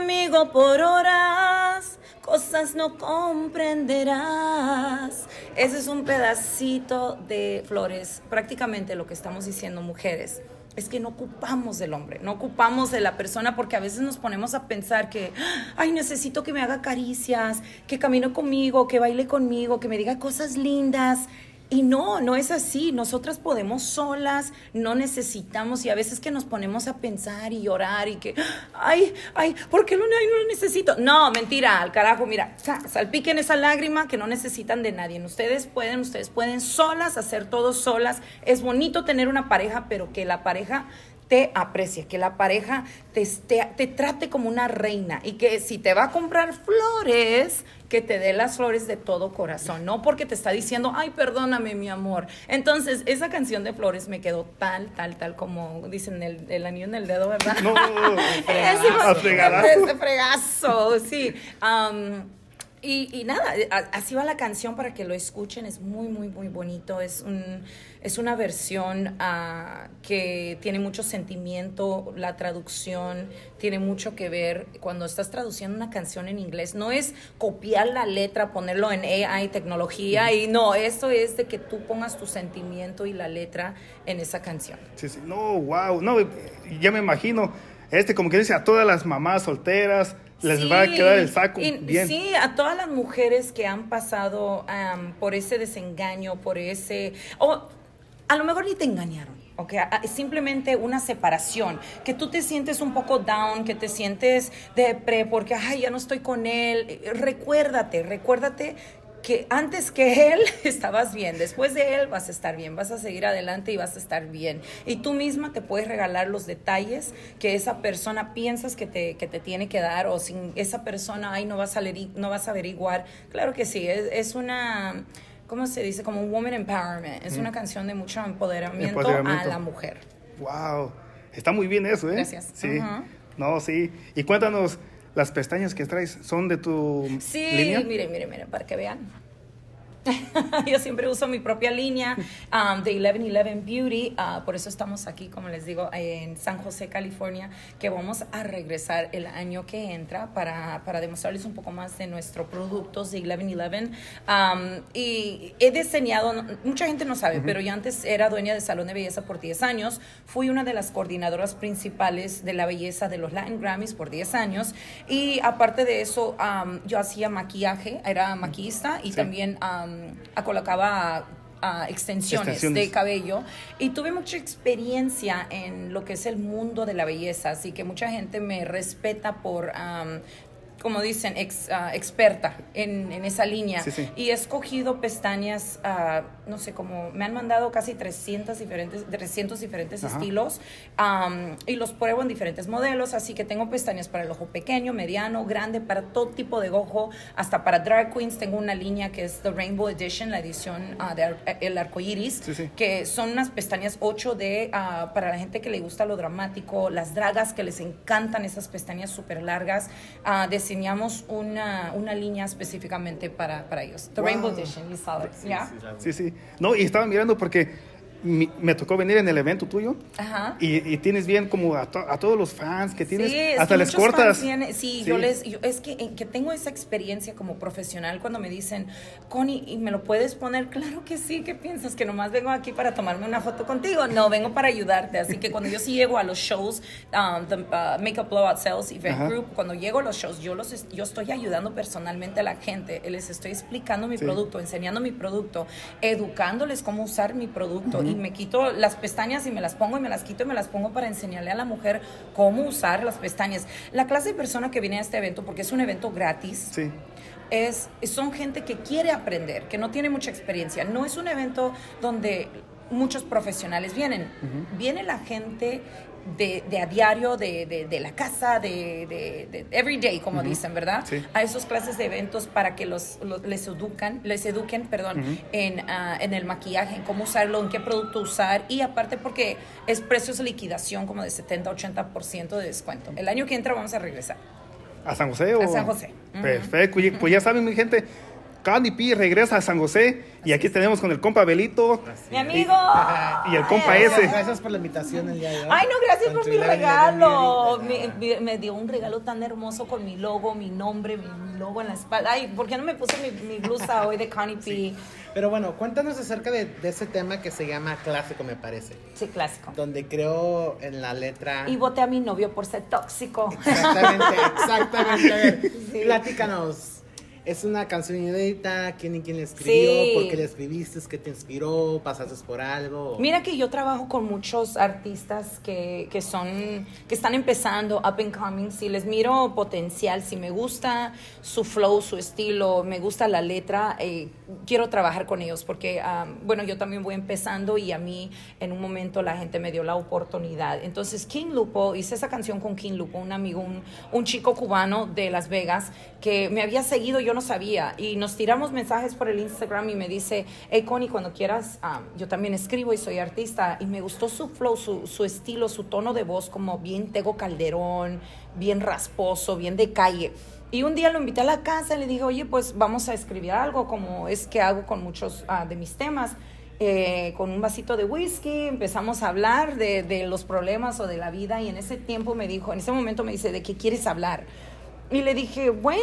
conmigo por horas, cosas no comprenderás. Ese es un pedacito de flores, prácticamente lo que estamos diciendo mujeres. Es que no ocupamos del hombre, no ocupamos de la persona porque a veces nos ponemos a pensar que, ay, necesito que me haga caricias, que camine conmigo, que baile conmigo, que me diga cosas lindas. Y no, no es así. Nosotras podemos solas, no necesitamos. Y a veces que nos ponemos a pensar y llorar y que, ay, ay, ¿por qué lo, no lo necesito? No, mentira, al carajo. Mira, salpiquen esa lágrima que no necesitan de nadie. Ustedes pueden, ustedes pueden solas hacer todo solas. Es bonito tener una pareja, pero que la pareja te aprecie, que la pareja te, te, trate como una reina y que si te va a comprar flores, que te dé las flores de todo corazón, no porque te está diciendo, ay, perdóname, mi amor. Entonces, esa canción de flores me quedó tal, tal, tal como dicen el, anillo en el dedo, ¿verdad? No, ese fregazo, sí. Y, nada, así va la canción para que lo escuchen, es muy, muy, muy bonito, es un es una versión ah, que tiene mucho sentimiento, la traducción tiene mucho que ver cuando estás traduciendo una canción en inglés. No es copiar la letra, ponerlo en AI, tecnología, y no, eso es de que tú pongas tu sentimiento y la letra en esa canción. Sí, sí, no, wow, no, ya me imagino, este como que dice a todas las mamás solteras, les va a quedar el saco bien. Sí, a todas las mujeres que han pasado por ese desengaño, por ese a lo mejor ni te engañaron. ¿ok? Es simplemente una separación, que tú te sientes un poco down, que te sientes depre porque, ay, ya no estoy con él. Recuérdate, recuérdate que antes que él estabas bien, después de él vas a estar bien, vas a seguir adelante y vas a estar bien. Y tú misma te puedes regalar los detalles que esa persona piensas que te, que te tiene que dar o sin esa persona, ay, no vas a, no vas a averiguar. Claro que sí, es una ¿cómo se dice? Como un woman empowerment. Es una canción de mucho empoderamiento, a la mujer. Wow, está muy bien eso, ¿eh? Gracias. Sí. No, sí. Y cuéntanos, las pestañas que traes, ¿son de tu sí, línea? Sí, miren, miren, miren, para que vean. yo siempre uso mi propia línea um, de 1111 Beauty, uh, por eso estamos aquí, como les digo, en San José, California, que vamos a regresar el año que entra para, para demostrarles un poco más de nuestros productos de 1111. Um, y he diseñado, mucha gente no sabe, pero yo antes era dueña de Salón de Belleza por 10 años, fui una de las coordinadoras principales de la belleza de los Latin Grammys por 10 años, y aparte de eso, um, yo hacía maquillaje, era maquillista y también a colocaba extensiones, de cabello. Y tuve mucha experiencia en lo que es el mundo de la belleza, así que mucha gente me respeta por como dicen, ex, ah, experta en, en, esa línea. Y he escogido pestañas, uh, no sé, como me han mandado casi 300 diferentes, 300 diferentes estilos y los pruebo en diferentes modelos. Así que tengo pestañas para el ojo pequeño, mediano, grande, para todo tipo de ojo, hasta para drag queens. Tengo una línea que es The Rainbow Edition, la edición uh, de el arco iris, que son unas pestañas 8D para la gente que le gusta lo dramático, las dragas que les encantan esas pestañas súper largas. de diseñamos una, una línea específicamente para, para ellos. The Rainbow Edition, you saw it, ¿ya? Sí, sí. No, y estaba mirando porque me tocó venir en el evento tuyo Ajá. Y, y, tienes bien como a, a, todos los fans que tienes, sí, hasta les cortas. sí, sí, yo les, es que, que tengo esa experiencia como profesional cuando me dicen, Connie, ¿y me lo puedes poner? Claro que sí, ¿qué piensas? ¿Que nomás vengo aquí para tomarme una foto contigo? No, vengo para ayudarte. Así que cuando yo sí llego a los shows, um, the uh, Makeup Blowout Sales Event Group, cuando llego a los shows, yo, los, yo estoy ayudando personalmente a la gente, les estoy explicando mi producto, enseñando mi producto, educándoles cómo usar mi producto y me quito las pestañas y me las pongo y me las quito y me las pongo para enseñarle a la mujer cómo usar las pestañas. La clase de persona que viene a este evento, porque es un evento gratis, es, son gente que quiere aprender, que no tiene mucha experiencia. No es un evento donde muchos profesionales vienen. Viene la gente de, de, a diario, de, de, de la casa, de, everyday, como dicen, ¿verdad? A esos clases de eventos para que los, les educan, les eduquen, perdón, en, uh, en el maquillaje, en cómo usarlo, en qué producto usar y aparte porque es precios de liquidación como de 70-80% de descuento. El año que entra vamos a regresar. ¿A San José o? A San José. Perfecto. Pues ya saben, mi gente, Candy P regresa a San José y aquí tenemos con el compa Belito. Mi amigo. Y, el compa ese. Gracias por la invitación el día de hoy. Ay, no, gracias por mi regalo. Me, dio un regalo tan hermoso con mi logo, mi nombre, mi logo en la espalda. Ay, ¿por qué no me puse mi, blusa hoy de Connie P? Pero bueno, cuéntanos acerca de, ese tema que se llama clásico, me parece. Sí, clásico. Donde creo en la letra. Y voté a mi novio por ser tóxico. Exactamente, exactamente. A ver, platícanos. Es una canción inédita. ¿Quién y quién la escribió? ¿Por qué la escribiste? ¿Qué te inspiró? ¿Pasaste por algo? Mira que yo trabajo con muchos artistas que, que, son, que están empezando, up and coming. Si les miro potencial, si me gusta su flow, su estilo, me gusta la letra, eh, quiero trabajar con ellos porque, ah, bueno, yo también voy empezando y a mí en un momento la gente me dio la oportunidad. Entonces, King Lupo, hice esa canción con King Lupo, un amigo, un, un chico cubano de Las Vegas que me había seguido. Yo no sabía. Y nos tiramos mensajes por el Instagram y me dice, hey Connie, cuando quieras, ah, yo también escribo y soy artista. Y me gustó su flow, su, su estilo, su tono de voz como bien Tego Calderón, bien rasposo, bien de calle. Y un día lo invité a la casa y le dije, oye, pues vamos a escribir algo, como es que hago con muchos ah, de mis temas. Eh, con un vasito de whisky, empezamos a hablar de, de, los problemas o de la vida y en ese tiempo me dijo, en ese momento me dice, ¿de qué quieres hablar? Y le dije, bueno,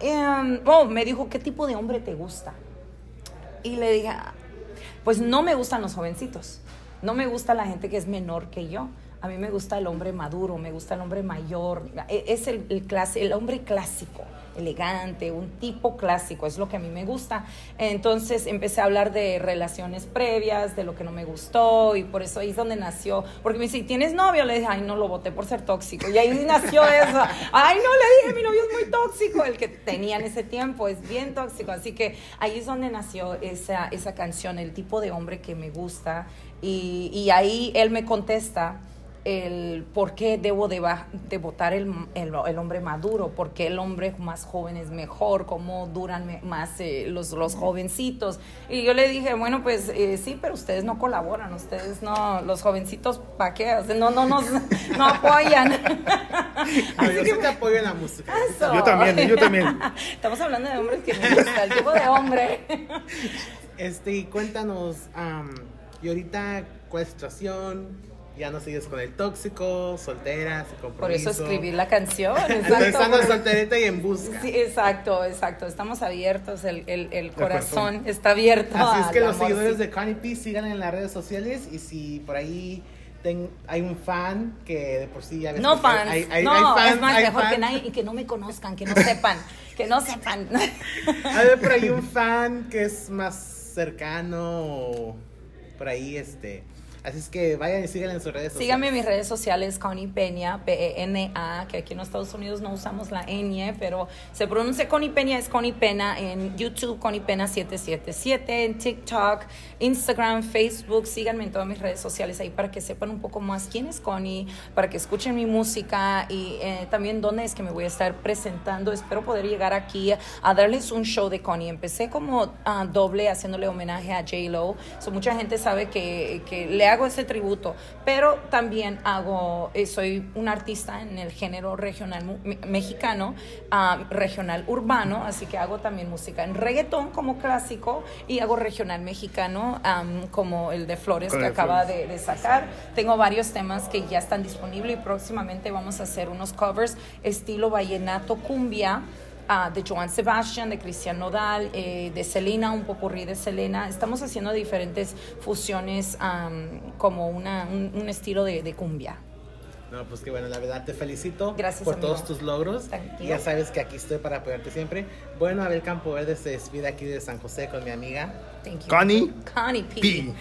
em, oh, me dijo, ¿qué tipo de hombre te gusta? Y le dije, pues no me gustan los jovencitos, no me gusta la gente que es menor que yo. A mí me gusta el hombre maduro, me gusta el hombre mayor, e, es el, clase, el hombre clásico elegante, un tipo clásico, es lo que a mí me gusta. Entonces empecé a hablar de relaciones previas, de lo que no me gustó y por eso ahí es donde nació, porque me dice, ¿tienes novio? Le dije, ay, no, lo voté por ser tóxico. Y ahí nació eso. Ay, no, le dije, mi novio es muy tóxico, el que tenía en ese tiempo es bien tóxico. Así que ahí es donde nació esa, esa canción, el tipo de hombre que me gusta. Y ahí él me contesta el por qué debo de, de votar el, el, hombre maduro, por qué el hombre más joven es mejor, cómo duran más eh, los, los jovencitos. Y yo le dije, bueno, pues eh, sí, pero ustedes no colaboran, ustedes no, los jovencitos, ¿para qué? no, no, no, no apoyan. yo sí te apoyo en la música. Yo también, yo también. Estamos hablando de hombres que me gusta, el tipo de hombre. Este, cuéntanos, y ahorita, ¿cuál situación? Ya no sigues con el tóxico, soltera, sin compromiso. Por eso escribí la canción. Exacto. Estando solterita y en busca. Sí, exacto, exacto. Estamos abiertos, el, el, el corazón está abierto. Así es que los seguidores de Connie P sigan en las redes sociales y si por ahí hay un fan que de por sí ya ves No fans, hay, hay, no, es más mejor que nadie y que no me conozcan, que no sepan, que no sepan. A ver, por ahí un fan que es más cercano por ahí este Así es que vayan y síganme en sus redes sociales. Síganme en mis redes sociales, Connie Peña, P-E-N-A, que aquí en los Estados Unidos no usamos la ñ, pero se pronuncia Connie Peña, es Connie Pena en YouTube, Connie Pena 777, en TikTok, Instagram, Facebook. Síganme en todas mis redes sociales ahí para que sepan un poco más quién es Connie, para que escuchen mi música y eh, también dónde es que me voy a estar presentando. Espero poder llegar aquí a darles un show de Connie. Empecé como ah, doble haciéndole homenaje a J-Lo. So, mucha gente sabe que, que le hago ese tributo, pero también hago, eh, soy un artista en el género regional mexicano, ah, regional urbano, así que hago también música en reggaetón como clásico y hago regional mexicano como el de Flores que acaba de, sacar. Tengo varios temas que ya están disponibles y próximamente vamos a hacer unos covers estilo vallenato cumbia de Joan Sebastian, de Cristian Nodal, eh, de Selena, un popurrí de Selena. Estamos haciendo diferentes fusiones como una, un, estilo de, cumbia. No, pues que bueno, la verdad te felicito Gracias, por todos tus logros. Ya sabes que aquí estoy para apoyarte siempre. Bueno, Abel Campo Verde se despide aquí de San José con mi amiga. Connie. Connie P.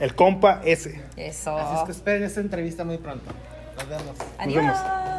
El compa S. Eso. Así es que esperen esta entrevista muy pronto. Nos vemos. Adiós.